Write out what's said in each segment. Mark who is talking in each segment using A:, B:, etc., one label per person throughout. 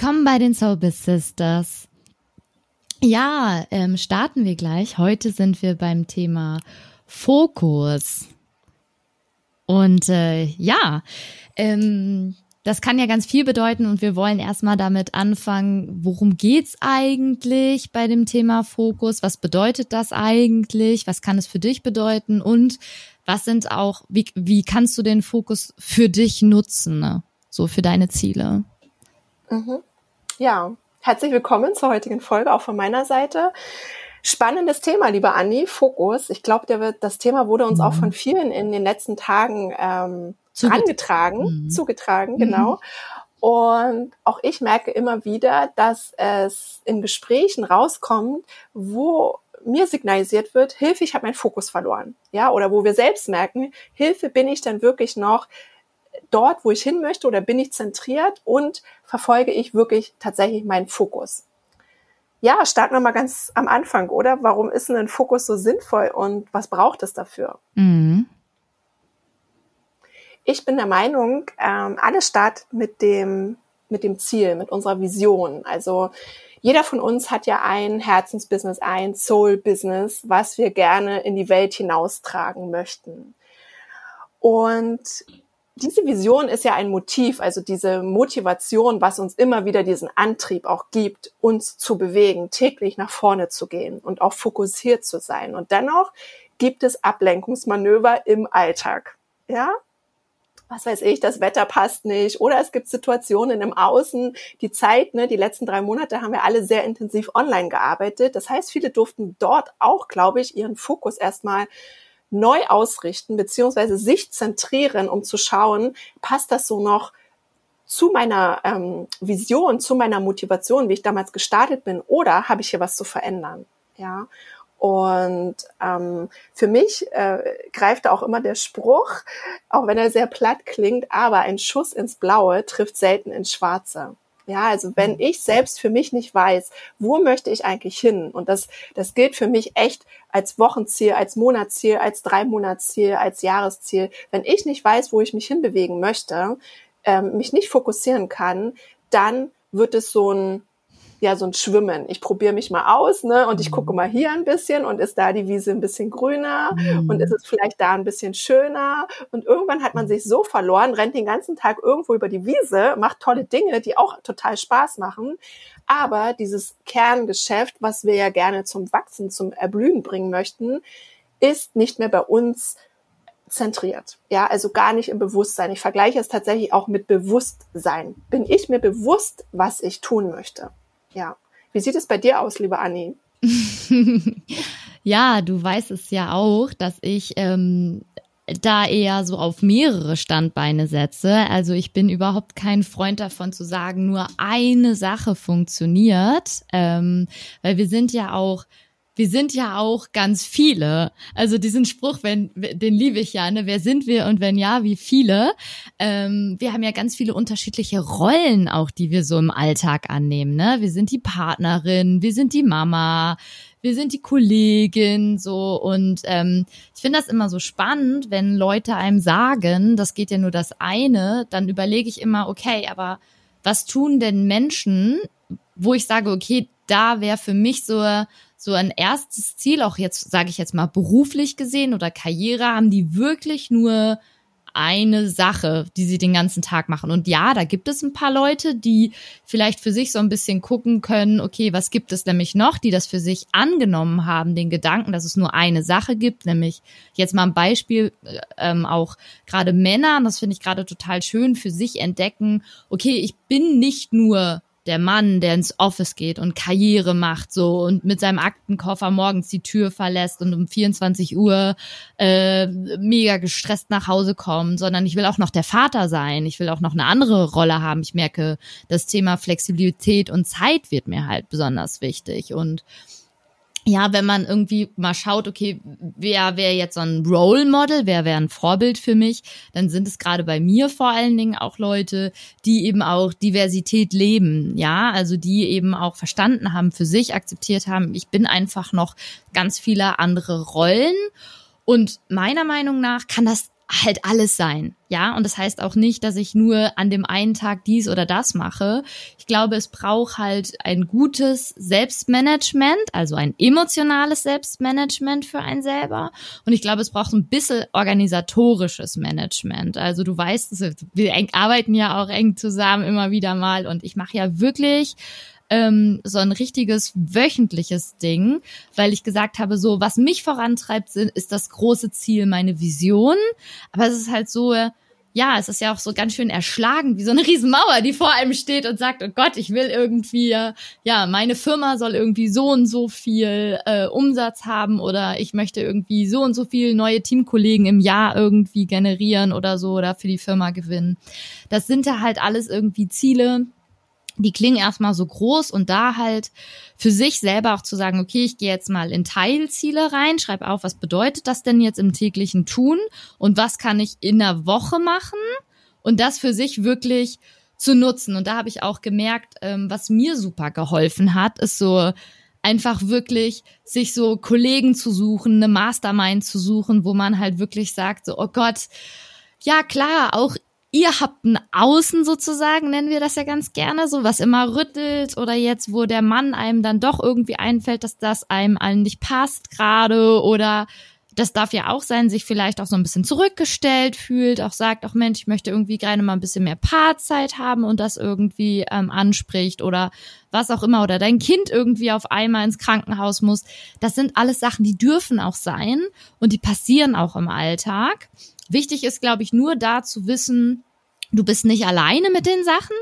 A: Willkommen bei den Soulbiz Sisters. Ja, ähm, starten wir gleich. Heute sind wir beim Thema Fokus. Und äh, ja, ähm, das kann ja ganz viel bedeuten und wir wollen erstmal damit anfangen, worum geht's eigentlich bei dem Thema Fokus? Was bedeutet das eigentlich? Was kann es für dich bedeuten? Und was sind auch, wie, wie kannst du den Fokus für dich nutzen, ne? so für deine Ziele?
B: Mhm. Ja, herzlich willkommen zur heutigen Folge, auch von meiner Seite. Spannendes Thema, lieber Anni, Fokus. Ich glaube, das Thema wurde uns mhm. auch von vielen in den letzten Tagen ähm, Zuget angetragen, mhm. zugetragen, mhm. genau. Und auch ich merke immer wieder, dass es in Gesprächen rauskommt, wo mir signalisiert wird, Hilfe, ich habe meinen Fokus verloren. Ja, oder wo wir selbst merken, Hilfe, bin ich dann wirklich noch dort, wo ich hin möchte oder bin ich zentriert und verfolge ich wirklich tatsächlich meinen Fokus? Ja, starten wir mal ganz am Anfang, oder? Warum ist denn ein Fokus so sinnvoll und was braucht es dafür? Mhm. Ich bin der Meinung, ähm, alles startet mit dem, mit dem Ziel, mit unserer Vision. Also jeder von uns hat ja ein Herzensbusiness, ein Soul-Business, was wir gerne in die Welt hinaustragen möchten. Und diese Vision ist ja ein Motiv, also diese Motivation, was uns immer wieder diesen Antrieb auch gibt, uns zu bewegen, täglich nach vorne zu gehen und auch fokussiert zu sein. Und dennoch gibt es Ablenkungsmanöver im Alltag. Ja, was weiß ich, das Wetter passt nicht oder es gibt Situationen im Außen, die Zeit, ne, die letzten drei Monate haben wir alle sehr intensiv online gearbeitet. Das heißt, viele durften dort auch, glaube ich, ihren Fokus erstmal neu ausrichten, beziehungsweise sich zentrieren, um zu schauen, passt das so noch zu meiner ähm, Vision, zu meiner Motivation, wie ich damals gestartet bin, oder habe ich hier was zu verändern? Ja. Und ähm, für mich äh, greift auch immer der Spruch, auch wenn er sehr platt klingt, aber ein Schuss ins Blaue trifft selten ins Schwarze. Ja, also wenn mhm. ich selbst für mich nicht weiß, wo möchte ich eigentlich hin? Und das, das gilt für mich echt als Wochenziel, als Monatsziel, als Dreimonatsziel, als Jahresziel. Wenn ich nicht weiß, wo ich mich hinbewegen möchte, ähm, mich nicht fokussieren kann, dann wird es so ein ja so ein Schwimmen. Ich probiere mich mal aus, ne? Und ich gucke mhm. mal hier ein bisschen und ist da die Wiese ein bisschen grüner mhm. und ist es vielleicht da ein bisschen schöner. Und irgendwann hat man sich so verloren, rennt den ganzen Tag irgendwo über die Wiese, macht tolle Dinge, die auch total Spaß machen. Aber dieses Kerngeschäft, was wir ja gerne zum Wachsen, zum Erblühen bringen möchten, ist nicht mehr bei uns zentriert. Ja, also gar nicht im Bewusstsein. Ich vergleiche es tatsächlich auch mit Bewusstsein. Bin ich mir bewusst, was ich tun möchte? Ja. Wie sieht es bei dir aus, liebe Anni?
A: ja, du weißt es ja auch, dass ich ähm, da eher so auf mehrere Standbeine setze. Also ich bin überhaupt kein Freund davon zu sagen, nur eine Sache funktioniert, ähm, weil wir sind ja auch wir sind ja auch ganz viele. Also diesen Spruch, wenn, den liebe ich ja, ne? Wer sind wir und wenn ja, wie viele? Ähm, wir haben ja ganz viele unterschiedliche Rollen auch, die wir so im Alltag annehmen, ne? Wir sind die Partnerin, wir sind die Mama, wir sind die Kollegin, so und ähm, ich finde das immer so spannend, wenn Leute einem sagen, das geht ja nur das eine, dann überlege ich immer, okay, aber was tun denn Menschen, wo ich sage, okay, da wäre für mich so so ein erstes Ziel, auch jetzt sage ich jetzt mal beruflich gesehen oder Karriere, haben die wirklich nur eine Sache, die sie den ganzen Tag machen. Und ja, da gibt es ein paar Leute, die vielleicht für sich so ein bisschen gucken können, okay, was gibt es nämlich noch, die das für sich angenommen haben, den Gedanken, dass es nur eine Sache gibt, nämlich jetzt mal ein Beispiel, äh, ähm, auch gerade Männer, das finde ich gerade total schön, für sich entdecken, okay, ich bin nicht nur der Mann, der ins Office geht und Karriere macht so und mit seinem Aktenkoffer morgens die Tür verlässt und um 24 Uhr äh, mega gestresst nach Hause kommt, sondern ich will auch noch der Vater sein. Ich will auch noch eine andere Rolle haben. Ich merke, das Thema Flexibilität und Zeit wird mir halt besonders wichtig und ja, wenn man irgendwie mal schaut, okay, wer wäre jetzt so ein Role Model, wer wäre ein Vorbild für mich, dann sind es gerade bei mir vor allen Dingen auch Leute, die eben auch Diversität leben, ja, also die eben auch verstanden haben, für sich akzeptiert haben, ich bin einfach noch ganz viele andere Rollen. Und meiner Meinung nach kann das halt alles sein. Ja, und das heißt auch nicht, dass ich nur an dem einen Tag dies oder das mache. Ich glaube, es braucht halt ein gutes Selbstmanagement, also ein emotionales Selbstmanagement für einen selber. Und ich glaube, es braucht ein bisschen organisatorisches Management. Also du weißt, wir arbeiten ja auch eng zusammen immer wieder mal und ich mache ja wirklich ähm, so ein richtiges wöchentliches Ding, weil ich gesagt habe, so was mich vorantreibt, ist das große Ziel, meine Vision. Aber es ist halt so, ja, es ist ja auch so ganz schön erschlagen, wie so eine Riesenmauer, die vor einem steht und sagt, oh Gott, ich will irgendwie, ja, meine Firma soll irgendwie so und so viel äh, Umsatz haben oder ich möchte irgendwie so und so viel neue Teamkollegen im Jahr irgendwie generieren oder so oder für die Firma gewinnen. Das sind ja halt alles irgendwie Ziele, die klingen erstmal so groß und da halt für sich selber auch zu sagen, okay, ich gehe jetzt mal in Teilziele rein, schreibe auf, was bedeutet das denn jetzt im täglichen Tun und was kann ich in der Woche machen und das für sich wirklich zu nutzen. Und da habe ich auch gemerkt, ähm, was mir super geholfen hat, ist so einfach wirklich sich so Kollegen zu suchen, eine Mastermind zu suchen, wo man halt wirklich sagt, so, oh Gott, ja klar, auch ihr habt ein Außen sozusagen, nennen wir das ja ganz gerne, so was immer rüttelt oder jetzt, wo der Mann einem dann doch irgendwie einfällt, dass das einem allen nicht passt gerade oder das darf ja auch sein, sich vielleicht auch so ein bisschen zurückgestellt fühlt, auch sagt, auch Mensch, ich möchte irgendwie gerne mal ein bisschen mehr Paarzeit haben und das irgendwie ähm, anspricht oder was auch immer oder dein Kind irgendwie auf einmal ins Krankenhaus muss. Das sind alles Sachen, die dürfen auch sein und die passieren auch im Alltag. Wichtig ist, glaube ich, nur da zu wissen, du bist nicht alleine mit den Sachen.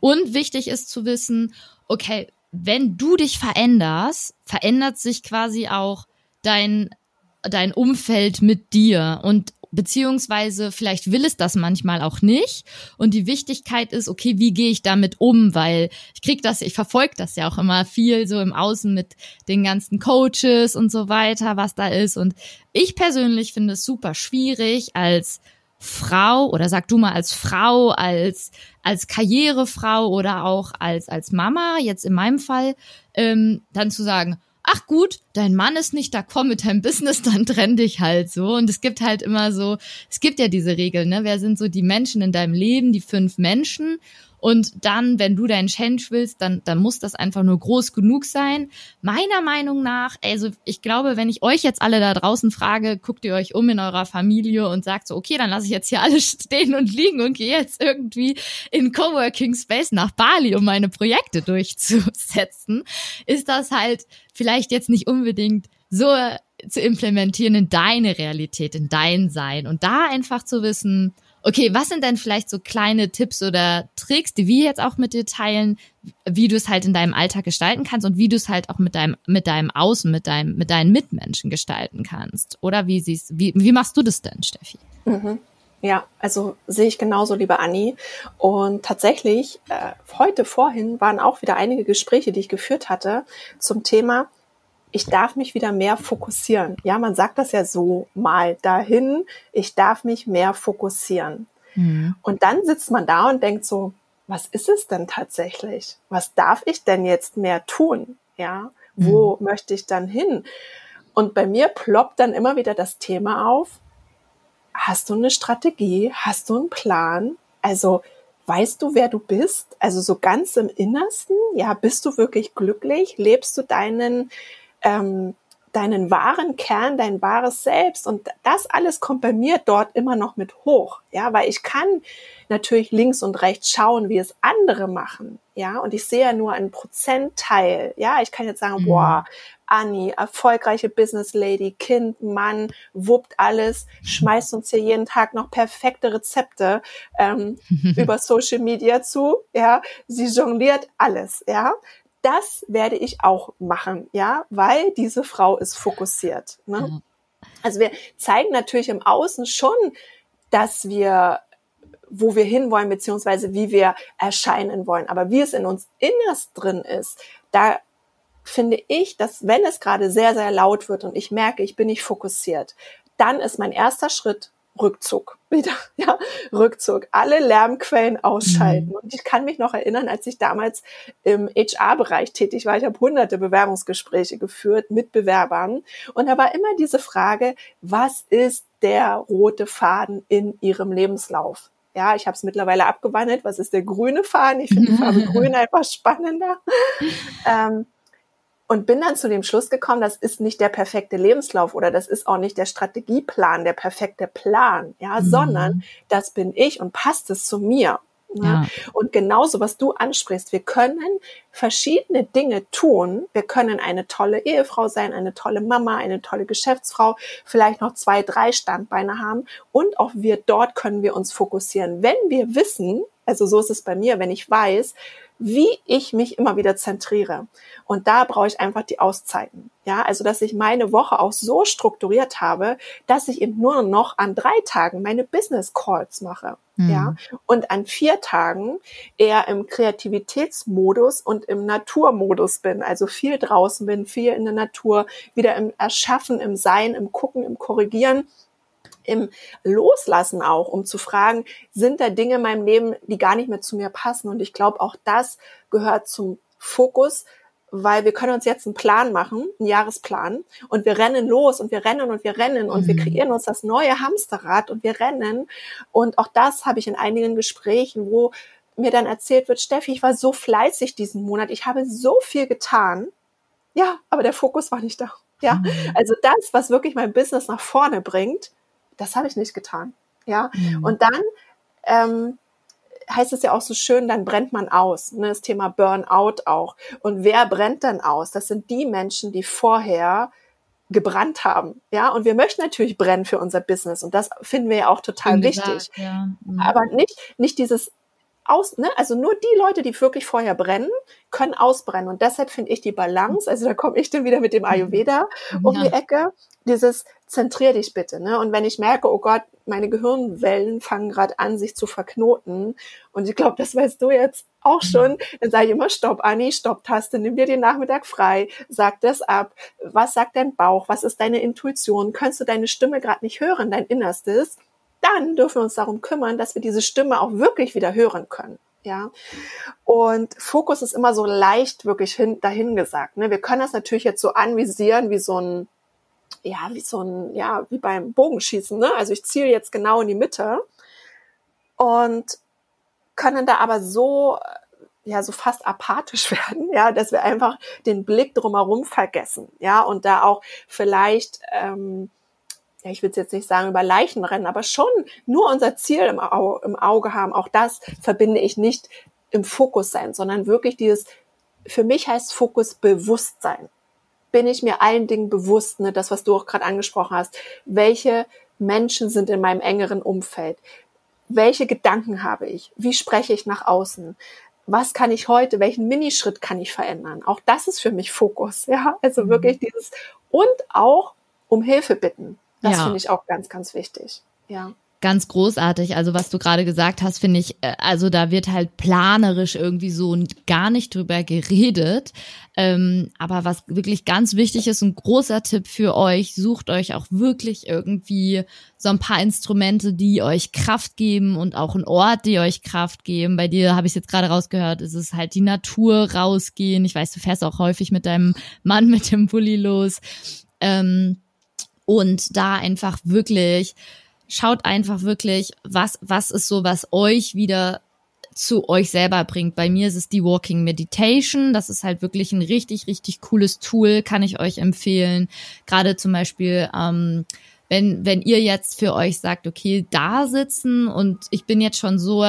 A: Und wichtig ist zu wissen, okay, wenn du dich veränderst, verändert sich quasi auch dein, dein Umfeld mit dir. Und beziehungsweise vielleicht will es das manchmal auch nicht. Und die Wichtigkeit ist, okay, wie gehe ich damit um? Weil ich krieg das, ich verfolge das ja auch immer viel so im Außen mit den ganzen Coaches und so weiter, was da ist. Und ich persönlich finde es super schwierig als Frau oder sag du mal als Frau, als als Karrierefrau oder auch als als Mama jetzt in meinem Fall ähm, dann zu sagen, ach gut, dein Mann ist nicht da, komm mit deinem Business, dann trenn dich halt so. Und es gibt halt immer so, es gibt ja diese Regel, ne? Wer sind so die Menschen in deinem Leben, die fünf Menschen? Und dann, wenn du deinen Change willst, dann, dann muss das einfach nur groß genug sein. Meiner Meinung nach, also ich glaube, wenn ich euch jetzt alle da draußen frage, guckt ihr euch um in eurer Familie und sagt so, okay, dann lasse ich jetzt hier alles stehen und liegen und gehe jetzt irgendwie in Coworking Space nach Bali, um meine Projekte durchzusetzen, ist das halt vielleicht jetzt nicht unbedingt so zu implementieren in deine Realität, in dein Sein und da einfach zu wissen, Okay, was sind denn vielleicht so kleine Tipps oder Tricks, die wir jetzt auch mit dir teilen, wie du es halt in deinem Alltag gestalten kannst und wie du es halt auch mit deinem, mit deinem Außen, mit deinem, mit deinen Mitmenschen gestalten kannst? Oder wie siehst, wie, wie machst du das denn, Steffi?
B: Mhm. Ja, also sehe ich genauso, liebe Anni. Und tatsächlich, äh, heute vorhin waren auch wieder einige Gespräche, die ich geführt hatte zum Thema, ich darf mich wieder mehr fokussieren. Ja, man sagt das ja so mal dahin, ich darf mich mehr fokussieren. Mhm. Und dann sitzt man da und denkt so, was ist es denn tatsächlich? Was darf ich denn jetzt mehr tun? Ja, wo mhm. möchte ich dann hin? Und bei mir ploppt dann immer wieder das Thema auf. Hast du eine Strategie? Hast du einen Plan? Also, weißt du, wer du bist? Also so ganz im Innersten? Ja, bist du wirklich glücklich? Lebst du deinen ähm, deinen wahren Kern, dein wahres Selbst. Und das alles kommt bei mir dort immer noch mit hoch. Ja, weil ich kann natürlich links und rechts schauen, wie es andere machen. Ja, und ich sehe ja nur einen Prozentteil. Ja, ich kann jetzt sagen, mhm. boah, Anni, erfolgreiche Business Lady, Kind, Mann, wuppt alles, schmeißt uns hier jeden Tag noch perfekte Rezepte ähm, über Social Media zu. Ja, sie jongliert alles. Ja, das werde ich auch machen, ja, weil diese Frau ist fokussiert. Ne? Mhm. Also wir zeigen natürlich im Außen schon, dass wir wo wir hinwollen, beziehungsweise wie wir erscheinen wollen. Aber wie es in uns innerst drin ist, da finde ich, dass wenn es gerade sehr, sehr laut wird und ich merke, ich bin nicht fokussiert, dann ist mein erster Schritt Rückzug wieder, ja, Rückzug, alle Lärmquellen ausschalten. Mhm. Und ich kann mich noch erinnern, als ich damals im HR-Bereich tätig war, ich habe hunderte Bewerbungsgespräche geführt mit Bewerbern und da war immer diese Frage, was ist der rote Faden in ihrem Lebenslauf? Ja, ich habe es mittlerweile abgewandelt. Was ist der grüne Faden? Ich finde die Farbe grün einfach spannender. ähm, und bin dann zu dem Schluss gekommen, das ist nicht der perfekte Lebenslauf oder das ist auch nicht der Strategieplan, der perfekte Plan, ja, mhm. sondern das bin ich und passt es zu mir. Ja. Und genauso, was du ansprichst, wir können verschiedene Dinge tun. Wir können eine tolle Ehefrau sein, eine tolle Mama, eine tolle Geschäftsfrau, vielleicht noch zwei, drei Standbeine haben. Und auch wir dort können wir uns fokussieren. Wenn wir wissen, also so ist es bei mir, wenn ich weiß, wie ich mich immer wieder zentriere. Und da brauche ich einfach die Auszeiten. Ja, also dass ich meine Woche auch so strukturiert habe, dass ich eben nur noch an drei Tagen meine Business Calls mache. Mhm. Ja, und an vier Tagen eher im Kreativitätsmodus und im Naturmodus bin. Also viel draußen bin, viel in der Natur, wieder im Erschaffen, im Sein, im Gucken, im Korrigieren im Loslassen auch, um zu fragen, sind da Dinge in meinem Leben, die gar nicht mehr zu mir passen? Und ich glaube, auch das gehört zum Fokus, weil wir können uns jetzt einen Plan machen, einen Jahresplan, und wir rennen los und wir rennen und wir rennen und mhm. wir kreieren uns das neue Hamsterrad und wir rennen. Und auch das habe ich in einigen Gesprächen, wo mir dann erzählt wird, Steffi, ich war so fleißig diesen Monat, ich habe so viel getan. Ja, aber der Fokus war nicht da. Ja, mhm. also das, was wirklich mein Business nach vorne bringt, das habe ich nicht getan. Ja, mhm. und dann ähm, heißt es ja auch so schön, dann brennt man aus. Ne? Das Thema Burnout auch. Und wer brennt dann aus? Das sind die Menschen, die vorher gebrannt haben. Ja, und wir möchten natürlich brennen für unser Business. Und das finden wir ja auch total wichtig. Ja. Mhm. Aber nicht, nicht dieses aus, ne? Also nur die Leute, die wirklich vorher brennen, können ausbrennen. Und deshalb finde ich die Balance, also da komme ich dann wieder mit dem Ayurveda um ja. die Ecke, dieses zentrier dich bitte. Ne? Und wenn ich merke, oh Gott, meine Gehirnwellen fangen gerade an, sich zu verknoten, und ich glaube, das weißt du jetzt auch mhm. schon, dann sage ich immer, stopp, Anni, Stopp-Taste, nimm dir den Nachmittag frei, sag das ab. Was sagt dein Bauch? Was ist deine Intuition? Könntest du deine Stimme gerade nicht hören, dein Innerstes? Dann dürfen wir uns darum kümmern, dass wir diese Stimme auch wirklich wieder hören können. Ja, und Fokus ist immer so leicht wirklich hin, dahin gesagt. Ne? Wir können das natürlich jetzt so anvisieren wie so ein, ja, wie so ein, ja, wie beim Bogenschießen. Ne? Also ich ziele jetzt genau in die Mitte und können da aber so, ja, so fast apathisch werden, ja, dass wir einfach den Blick drumherum vergessen, ja, und da auch vielleicht ähm, ja, ich will jetzt nicht sagen über Leichen rennen, aber schon nur unser Ziel im, Au im Auge haben. Auch das verbinde ich nicht im Fokus sein, sondern wirklich dieses, für mich heißt Fokus Bewusstsein. Bin ich mir allen Dingen bewusst, ne, das, was du auch gerade angesprochen hast, welche Menschen sind in meinem engeren Umfeld? Welche Gedanken habe ich? Wie spreche ich nach außen? Was kann ich heute, welchen Minischritt kann ich verändern? Auch das ist für mich Fokus, ja. Also mhm. wirklich dieses und auch um Hilfe bitten. Das ja. finde ich auch ganz, ganz wichtig. Ja
A: ganz großartig. Also was du gerade gesagt hast, finde ich, äh, also da wird halt planerisch irgendwie so gar nicht drüber geredet. Ähm, aber was wirklich ganz wichtig ist, ein großer Tipp für euch, sucht euch auch wirklich irgendwie so ein paar Instrumente, die euch Kraft geben und auch ein Ort, die euch Kraft geben. Bei dir habe ich jetzt gerade rausgehört, ist es halt die Natur rausgehen. Ich weiß, du fährst auch häufig mit deinem Mann mit dem Pulli los. Ähm, und da einfach wirklich schaut einfach wirklich, was was ist so, was euch wieder zu euch selber bringt. Bei mir ist es die Walking Meditation. Das ist halt wirklich ein richtig, richtig cooles Tool, kann ich euch empfehlen. Gerade zum Beispiel, ähm, wenn, wenn ihr jetzt für euch sagt, okay, da sitzen und ich bin jetzt schon so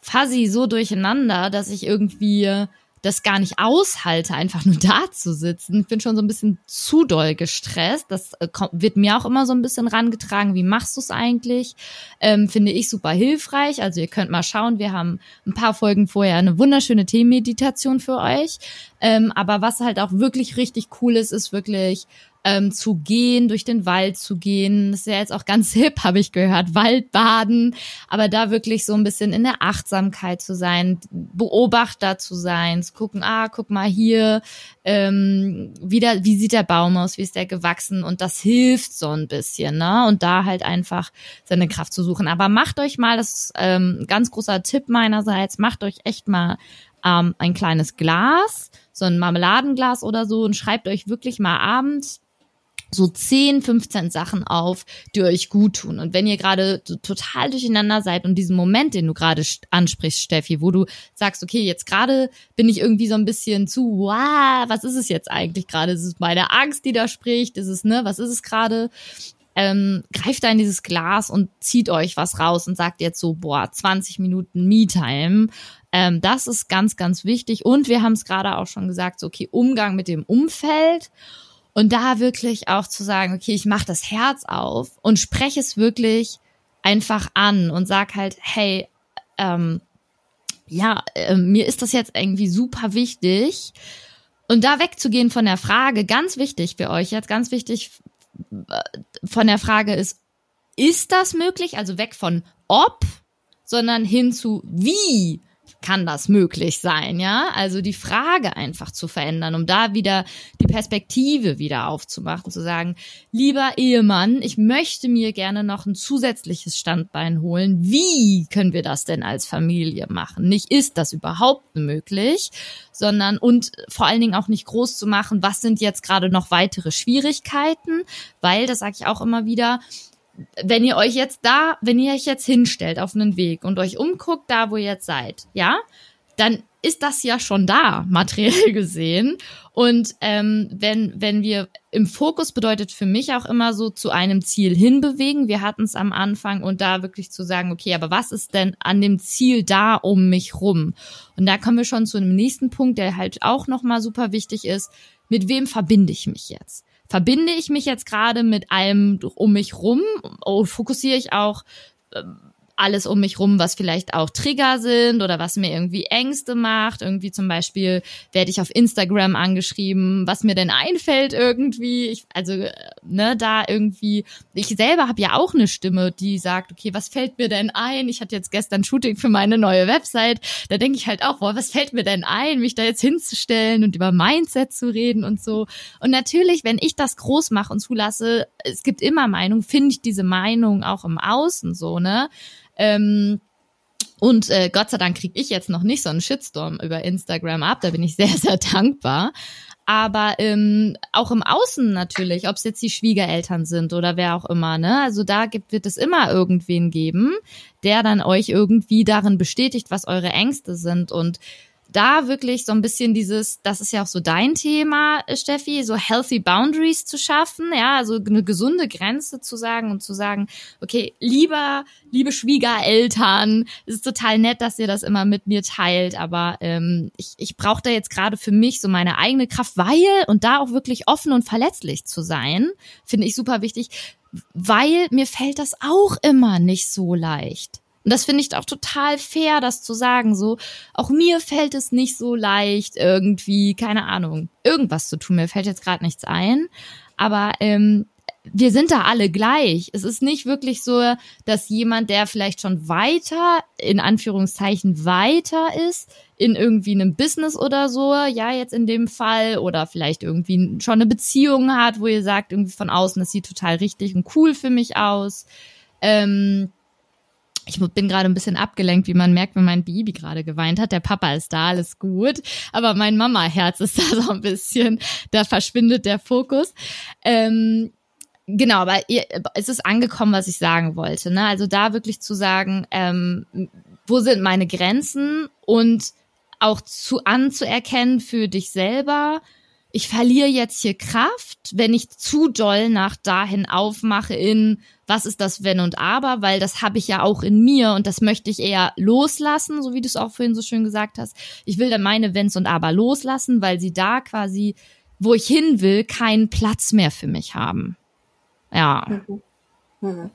A: fuzzy, so durcheinander, dass ich irgendwie das gar nicht aushalte, einfach nur da zu sitzen. Ich bin schon so ein bisschen zu doll gestresst. Das äh, wird mir auch immer so ein bisschen rangetragen. Wie machst du es eigentlich? Ähm, finde ich super hilfreich. Also ihr könnt mal schauen. Wir haben ein paar Folgen vorher eine wunderschöne Themenmeditation für euch. Ähm, aber was halt auch wirklich richtig cool ist, ist wirklich ähm, zu gehen, durch den Wald zu gehen. Das ist ja jetzt auch ganz hip, habe ich gehört, Waldbaden, aber da wirklich so ein bisschen in der Achtsamkeit zu sein, Beobachter zu sein, zu gucken, ah, guck mal hier, ähm, wie, der, wie sieht der Baum aus, wie ist der gewachsen und das hilft so ein bisschen, ne? Und da halt einfach seine Kraft zu suchen. Aber macht euch mal, das ist ähm, ganz großer Tipp meinerseits, macht euch echt mal ähm, ein kleines Glas, so ein Marmeladenglas oder so und schreibt euch wirklich mal abends so 10, 15 Sachen auf, die euch gut tun. Und wenn ihr gerade total durcheinander seid und diesen Moment, den du gerade ansprichst, Steffi, wo du sagst, okay, jetzt gerade bin ich irgendwie so ein bisschen zu, wow, was ist es jetzt eigentlich gerade? Ist es meine Angst, die da spricht? Ist es, ne, was ist es gerade? Ähm, greift da in dieses Glas und zieht euch was raus und sagt jetzt so, boah, 20 Minuten Me-Time. Ähm, das ist ganz, ganz wichtig. Und wir haben es gerade auch schon gesagt, so, okay, Umgang mit dem Umfeld. Und da wirklich auch zu sagen, okay, ich mache das Herz auf und spreche es wirklich einfach an und sag halt, hey, ähm, ja, äh, mir ist das jetzt irgendwie super wichtig. Und da wegzugehen von der Frage, ganz wichtig für euch jetzt, ganz wichtig äh, von der Frage ist, ist das möglich? Also weg von ob, sondern hin zu wie kann das möglich sein, ja? Also die Frage einfach zu verändern, um da wieder die Perspektive wieder aufzumachen, zu sagen, lieber Ehemann, ich möchte mir gerne noch ein zusätzliches Standbein holen. Wie können wir das denn als Familie machen? Nicht ist das überhaupt möglich, sondern und vor allen Dingen auch nicht groß zu machen, was sind jetzt gerade noch weitere Schwierigkeiten, weil, das sage ich auch immer wieder, wenn ihr euch jetzt da, wenn ihr euch jetzt hinstellt auf einen Weg und euch umguckt, da wo ihr jetzt seid, ja, dann ist das ja schon da, materiell gesehen. Und ähm, wenn, wenn wir im Fokus bedeutet für mich auch immer so zu einem Ziel hinbewegen. Wir hatten es am Anfang und da wirklich zu sagen, okay, aber was ist denn an dem Ziel da um mich rum? Und da kommen wir schon zu einem nächsten Punkt, der halt auch nochmal super wichtig ist. Mit wem verbinde ich mich jetzt? Verbinde ich mich jetzt gerade mit allem um mich rum? Oh, fokussiere ich auch ähm, alles um mich rum, was vielleicht auch Trigger sind oder was mir irgendwie Ängste macht. Irgendwie zum Beispiel werde ich auf Instagram angeschrieben, was mir denn einfällt irgendwie. Ich, also, ne, da irgendwie, ich selber habe ja auch eine Stimme, die sagt, okay, was fällt mir denn ein? Ich hatte jetzt gestern Shooting für meine neue Website. Da denke ich halt auch, boah, was fällt mir denn ein, mich da jetzt hinzustellen und über Mindset zu reden und so. Und natürlich, wenn ich das groß mache und zulasse, es gibt immer Meinung, finde ich diese Meinung auch im Außen so, ne? Ähm, und äh, Gott sei Dank kriege ich jetzt noch nicht so einen Shitstorm über Instagram ab. Da bin ich sehr, sehr dankbar. Aber ähm, auch im Außen natürlich, ob es jetzt die Schwiegereltern sind oder wer auch immer, ne? Also da gibt, wird es immer irgendwen geben, der dann euch irgendwie darin bestätigt, was eure Ängste sind. Und da wirklich so ein bisschen dieses, das ist ja auch so dein Thema, Steffi, so healthy boundaries zu schaffen, ja, also eine gesunde Grenze zu sagen und zu sagen, okay, lieber, liebe Schwiegereltern, es ist total nett, dass ihr das immer mit mir teilt, aber ähm, ich, ich brauche da jetzt gerade für mich so meine eigene Kraft, weil und da auch wirklich offen und verletzlich zu sein, finde ich super wichtig, weil mir fällt das auch immer nicht so leicht. Und das finde ich auch total fair, das zu sagen. So, auch mir fällt es nicht so leicht, irgendwie, keine Ahnung, irgendwas zu tun. Mir fällt jetzt gerade nichts ein. Aber ähm, wir sind da alle gleich. Es ist nicht wirklich so, dass jemand, der vielleicht schon weiter, in Anführungszeichen weiter ist, in irgendwie einem Business oder so, ja, jetzt in dem Fall, oder vielleicht irgendwie schon eine Beziehung hat, wo ihr sagt, irgendwie von außen, das sieht total richtig und cool für mich aus. Ähm, ich bin gerade ein bisschen abgelenkt, wie man merkt, wenn mein Baby gerade geweint hat. Der Papa ist da, alles gut. Aber mein Mama-Herz ist da so ein bisschen, da verschwindet der Fokus. Ähm, genau, aber es ist angekommen, was ich sagen wollte. Ne? Also da wirklich zu sagen, ähm, wo sind meine Grenzen und auch zu anzuerkennen für dich selber, ich verliere jetzt hier Kraft, wenn ich zu doll nach dahin aufmache in, was ist das Wenn und Aber, weil das habe ich ja auch in mir und das möchte ich eher loslassen, so wie du es auch vorhin so schön gesagt hast. Ich will dann meine Wenns und Aber loslassen, weil sie da quasi, wo ich hin will, keinen Platz mehr für mich haben. Ja. Mhm.
B: Mhm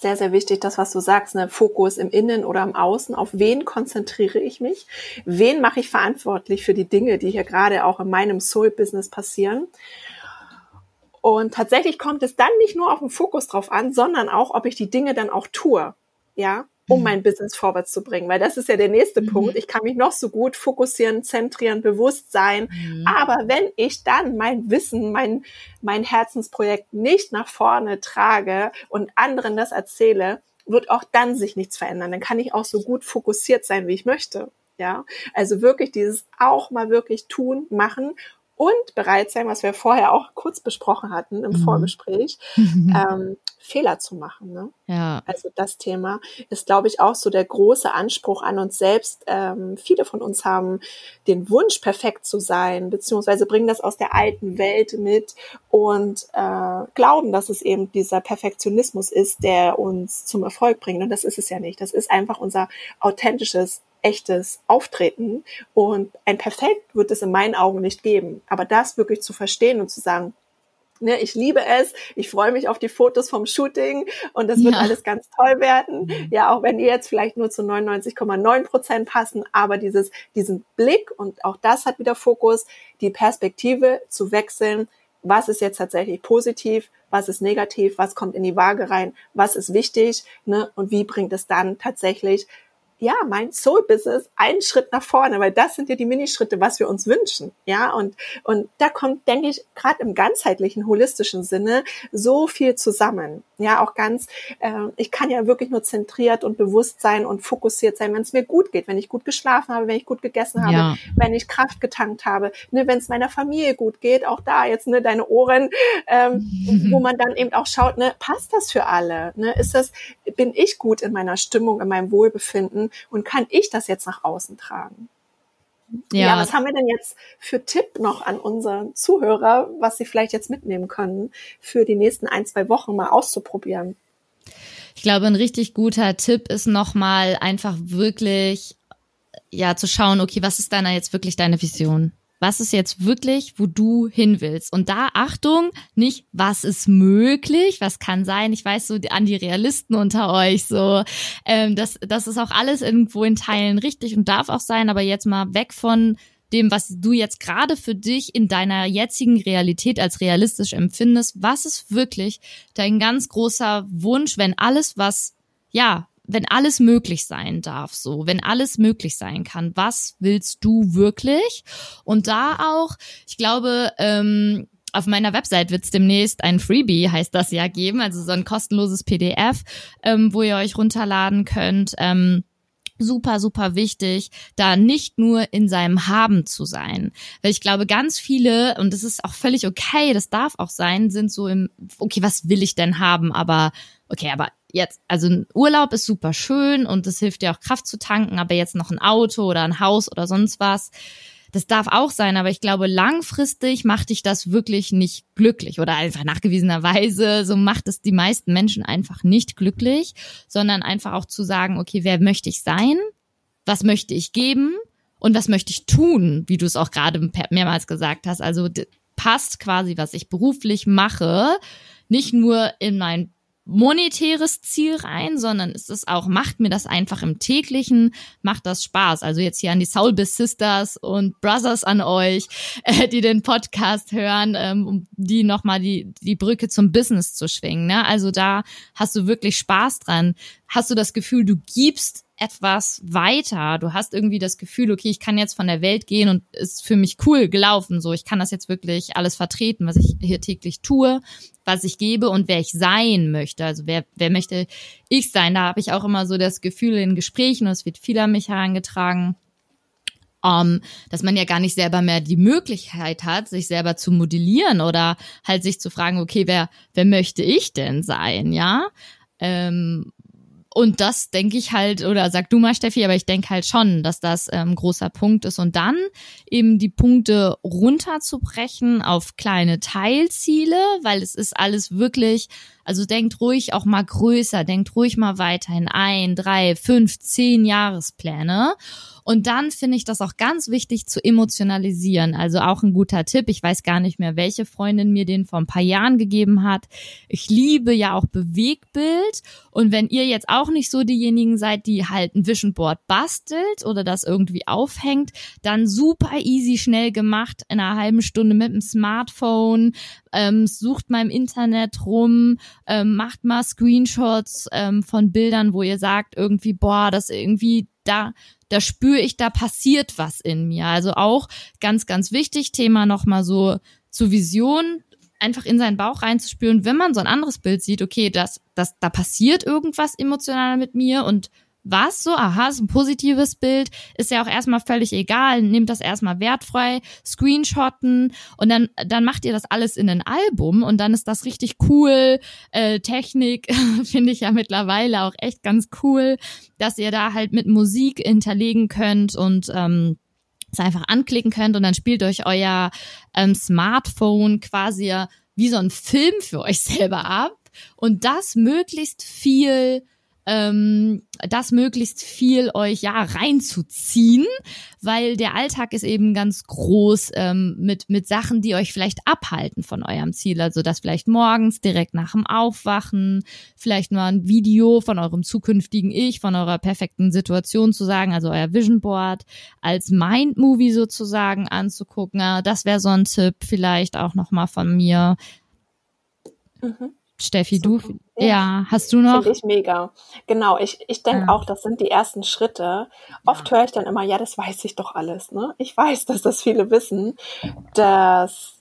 B: sehr, sehr wichtig, das, was du sagst, ne? Fokus im Innen oder im Außen. Auf wen konzentriere ich mich? Wen mache ich verantwortlich für die Dinge, die hier gerade auch in meinem Soul-Business passieren? Und tatsächlich kommt es dann nicht nur auf den Fokus drauf an, sondern auch, ob ich die Dinge dann auch tue. Ja, um mhm. mein Business vorwärts zu bringen. Weil das ist ja der nächste mhm. Punkt. Ich kann mich noch so gut fokussieren, zentrieren, bewusst sein. Mhm. Aber wenn ich dann mein Wissen, mein, mein Herzensprojekt nicht nach vorne trage und anderen das erzähle, wird auch dann sich nichts verändern. Dann kann ich auch so gut fokussiert sein, wie ich möchte. Ja, also wirklich dieses auch mal wirklich tun, machen und bereit sein, was wir vorher auch kurz besprochen hatten im mhm. Vorgespräch, ähm, Fehler zu machen. Ne?
A: Ja.
B: Also das Thema ist, glaube ich, auch so der große Anspruch an uns selbst. Ähm, viele von uns haben den Wunsch, perfekt zu sein, beziehungsweise bringen das aus der alten Welt mit und äh, glauben, dass es eben dieser Perfektionismus ist, der uns zum Erfolg bringt. Und das ist es ja nicht. Das ist einfach unser authentisches echtes Auftreten. Und ein Perfekt wird es in meinen Augen nicht geben. Aber das wirklich zu verstehen und zu sagen, ne, ich liebe es, ich freue mich auf die Fotos vom Shooting und das wird ja. alles ganz toll werden. Mhm. Ja, auch wenn die jetzt vielleicht nur zu 99,9 Prozent passen, aber dieses, diesen Blick und auch das hat wieder Fokus, die Perspektive zu wechseln. Was ist jetzt tatsächlich positiv? Was ist negativ? Was kommt in die Waage rein? Was ist wichtig? Ne? Und wie bringt es dann tatsächlich ja, mein Soul-Business einen Schritt nach vorne, weil das sind ja die Minischritte, was wir uns wünschen. Ja, und, und da kommt, denke ich, gerade im ganzheitlichen, holistischen Sinne so viel zusammen. Ja, auch ganz, äh, ich kann ja wirklich nur zentriert und bewusst sein und fokussiert sein, wenn es mir gut geht, wenn ich gut geschlafen habe, wenn ich gut gegessen habe, ja. wenn ich Kraft getankt habe, ne, wenn es meiner Familie gut geht, auch da jetzt ne, deine Ohren, ähm, wo man dann eben auch schaut, ne, passt das für alle? Ne, ist das, bin ich gut in meiner Stimmung, in meinem Wohlbefinden? und kann ich das jetzt nach außen tragen? Ja. ja, was haben wir denn jetzt für Tipp noch an unsere Zuhörer, was sie vielleicht jetzt mitnehmen können, für die nächsten ein, zwei Wochen mal auszuprobieren?
A: Ich glaube, ein richtig guter Tipp ist nochmal einfach wirklich, ja, zu schauen, okay, was ist deiner jetzt wirklich deine Vision? Was ist jetzt wirklich, wo du hin willst. Und da Achtung, nicht, was ist möglich, was kann sein. Ich weiß so an die Realisten unter euch so, ähm, das, das ist auch alles irgendwo in Teilen richtig und darf auch sein, aber jetzt mal weg von dem, was du jetzt gerade für dich in deiner jetzigen Realität als realistisch empfindest. Was ist wirklich dein ganz großer Wunsch, wenn alles, was ja wenn alles möglich sein darf, so, wenn alles möglich sein kann, was willst du wirklich? Und da auch, ich glaube, ähm, auf meiner Website wird es demnächst ein Freebie, heißt das ja, geben, also so ein kostenloses PDF, ähm, wo ihr euch runterladen könnt. Ähm, super, super wichtig, da nicht nur in seinem Haben zu sein. Weil ich glaube, ganz viele, und das ist auch völlig okay, das darf auch sein, sind so im, okay, was will ich denn haben? Aber, okay, aber jetzt, also ein Urlaub ist super schön und es hilft dir auch Kraft zu tanken, aber jetzt noch ein Auto oder ein Haus oder sonst was, das darf auch sein, aber ich glaube, langfristig macht dich das wirklich nicht glücklich oder einfach nachgewiesenerweise, so macht es die meisten Menschen einfach nicht glücklich, sondern einfach auch zu sagen, okay, wer möchte ich sein? Was möchte ich geben? Und was möchte ich tun, wie du es auch gerade mehrmals gesagt hast? Also passt quasi, was ich beruflich mache, nicht nur in mein monetäres Ziel rein, sondern es ist auch, macht mir das einfach im täglichen, macht das Spaß. Also jetzt hier an die Soulbiz Sisters und Brothers an euch, äh, die den Podcast hören, ähm, um die nochmal die, die Brücke zum Business zu schwingen. Ne? Also da hast du wirklich Spaß dran. Hast du das Gefühl, du gibst etwas weiter. Du hast irgendwie das Gefühl, okay, ich kann jetzt von der Welt gehen und ist für mich cool gelaufen. So, ich kann das jetzt wirklich alles vertreten, was ich hier täglich tue, was ich gebe und wer ich sein möchte. Also wer, wer möchte ich sein? Da habe ich auch immer so das Gefühl in Gesprächen, und es wird viel an mich herangetragen, um, ähm, dass man ja gar nicht selber mehr die Möglichkeit hat, sich selber zu modellieren oder halt sich zu fragen, okay, wer, wer möchte ich denn sein, ja? Ähm, und das denke ich halt, oder sag du mal, Steffi, aber ich denke halt schon, dass das ähm, großer Punkt ist. Und dann eben die Punkte runterzubrechen auf kleine Teilziele, weil es ist alles wirklich, also denkt ruhig auch mal größer, denkt ruhig mal weiter in ein, drei, fünf, zehn Jahrespläne. Und dann finde ich das auch ganz wichtig zu emotionalisieren. Also auch ein guter Tipp. Ich weiß gar nicht mehr, welche Freundin mir den vor ein paar Jahren gegeben hat. Ich liebe ja auch Bewegbild. Und wenn ihr jetzt auch nicht so diejenigen seid, die halt ein Vision Board bastelt oder das irgendwie aufhängt, dann super easy schnell gemacht in einer halben Stunde mit dem Smartphone ähm, sucht mal im Internet rum, ähm, macht mal Screenshots ähm, von Bildern, wo ihr sagt irgendwie, boah, das irgendwie da, da spüre ich, da passiert was in mir. Also auch ganz, ganz wichtig, Thema nochmal so zur Vision, einfach in seinen Bauch reinzuspüren, wenn man so ein anderes Bild sieht, okay, das, das, da passiert irgendwas emotional mit mir und was? So, aha, ist ein positives Bild, ist ja auch erstmal völlig egal, nehmt das erstmal wertfrei, screenshotten. Und dann, dann macht ihr das alles in ein Album. Und dann ist das richtig cool. Äh, Technik finde ich ja mittlerweile auch echt ganz cool, dass ihr da halt mit Musik hinterlegen könnt und ähm, es einfach anklicken könnt. Und dann spielt euch euer ähm, Smartphone quasi wie so ein Film für euch selber ab. Und das möglichst viel ähm, das möglichst viel euch ja reinzuziehen, weil der Alltag ist eben ganz groß ähm, mit mit Sachen, die euch vielleicht abhalten von eurem Ziel. Also das vielleicht morgens direkt nach dem Aufwachen, vielleicht mal ein Video von eurem zukünftigen Ich, von eurer perfekten Situation zu sagen, also euer Vision Board als Mind Movie sozusagen anzugucken. Das wäre so ein Tipp, vielleicht auch noch mal von mir. Mhm. Steffi, du, ja. hast du noch?
B: Finde ich mega. Genau, ich, ich denke ja. auch, das sind die ersten Schritte. Oft ja. höre ich dann immer, ja, das weiß ich doch alles. Ne? Ich weiß, dass das viele wissen, dass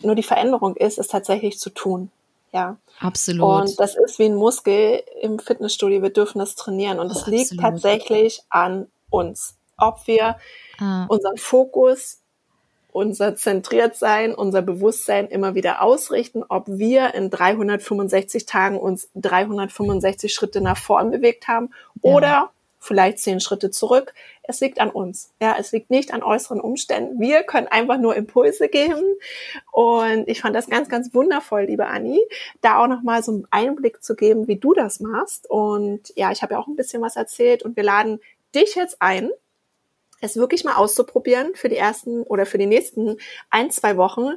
B: nur die Veränderung ist, es tatsächlich zu tun. Ja.
A: Absolut.
B: Und das ist wie ein Muskel im Fitnessstudio. Wir dürfen das trainieren. Und es liegt tatsächlich an uns. Ob wir ah. unseren Fokus unser Zentriertsein, unser Bewusstsein immer wieder ausrichten, ob wir in 365 Tagen uns 365 Schritte nach vorn bewegt haben ja. oder vielleicht zehn Schritte zurück. Es liegt an uns. Ja, es liegt nicht an äußeren Umständen. Wir können einfach nur Impulse geben. Und ich fand das ganz, ganz wundervoll, liebe Anni, da auch nochmal so einen Einblick zu geben, wie du das machst. Und ja, ich habe ja auch ein bisschen was erzählt und wir laden dich jetzt ein, es wirklich mal auszuprobieren für die ersten oder für die nächsten ein, zwei Wochen.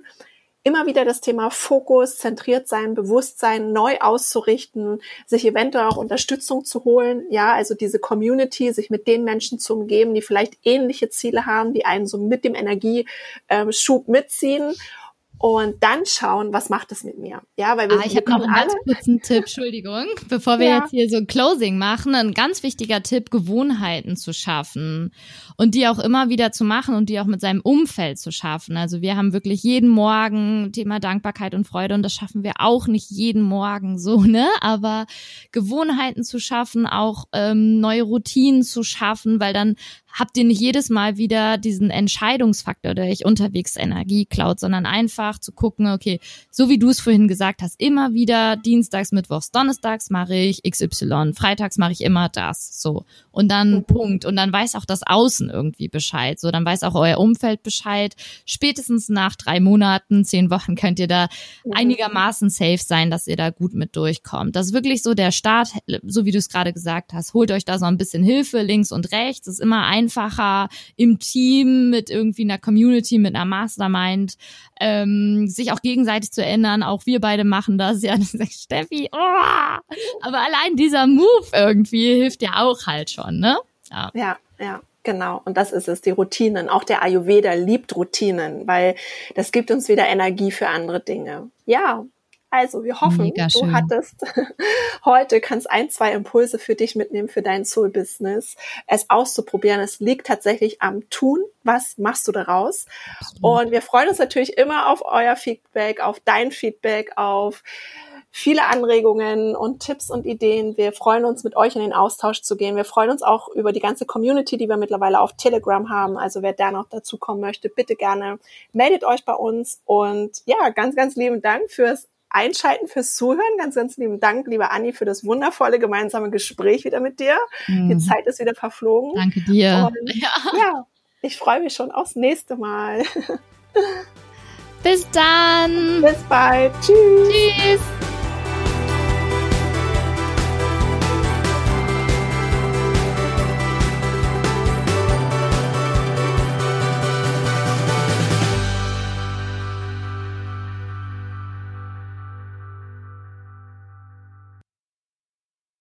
B: Immer wieder das Thema Fokus, zentriert sein, Bewusstsein neu auszurichten, sich eventuell auch Unterstützung zu holen. Ja, also diese Community, sich mit den Menschen zu umgeben, die vielleicht ähnliche Ziele haben, die einen so mit dem Energieschub mitziehen und dann schauen, was macht es mit mir. Ja,
A: weil wir, ah, ich habe noch einen ganz kurzen Tipp, Entschuldigung, bevor wir ja. jetzt hier so ein Closing machen, ein ganz wichtiger Tipp, Gewohnheiten zu schaffen und die auch immer wieder zu machen und die auch mit seinem Umfeld zu schaffen. Also wir haben wirklich jeden Morgen Thema Dankbarkeit und Freude und das schaffen wir auch nicht jeden Morgen so, ne? Aber Gewohnheiten zu schaffen, auch ähm, neue Routinen zu schaffen, weil dann habt ihr nicht jedes Mal wieder diesen Entscheidungsfaktor durch unterwegs Energie klaut, sondern einfach zu gucken, okay, so wie du es vorhin gesagt hast, immer wieder Dienstags, Mittwochs, Donnerstags mache ich XY, Freitags mache ich immer das, so. Und dann mhm. Punkt. Und dann weiß auch das Außen irgendwie Bescheid, so. Dann weiß auch euer Umfeld Bescheid. Spätestens nach drei Monaten, zehn Wochen könnt ihr da einigermaßen safe sein, dass ihr da gut mit durchkommt. Das ist wirklich so der Start, so wie du es gerade gesagt hast. Holt euch da so ein bisschen Hilfe links und rechts. Das ist immer ein einfacher im Team mit irgendwie einer Community, mit einer Mastermind, ähm, sich auch gegenseitig zu erinnern. Auch wir beide machen das. Ja, das sagt Steffi, oh! aber allein dieser Move irgendwie hilft ja auch halt schon, ne?
B: Ja, ja. ja. Genau, und das ist es, die Routinen. Auch der Ayurveda liebt Routinen, weil das gibt uns wieder Energie für andere Dinge. Ja, also, wir hoffen, du hattest heute, kannst ein, zwei Impulse für dich mitnehmen, für dein Soul-Business, es auszuprobieren. Es liegt tatsächlich am Tun. Was machst du daraus? Und wir freuen uns natürlich immer auf euer Feedback, auf dein Feedback, auf viele Anregungen und Tipps und Ideen. Wir freuen uns, mit euch in den Austausch zu gehen. Wir freuen uns auch über die ganze Community, die wir mittlerweile auf Telegram haben. Also wer da noch dazu kommen möchte, bitte gerne meldet euch bei uns. Und ja, ganz, ganz lieben Dank fürs Einschalten, fürs Zuhören. Ganz, ganz lieben Dank, liebe Anni, für das wundervolle gemeinsame Gespräch wieder mit dir. Mhm. Die Zeit ist wieder verflogen.
A: Danke dir.
B: Und, ja. ja, ich freue mich schon aufs nächste Mal.
A: Bis dann.
B: Bis bald. Tschüss. Tschüss.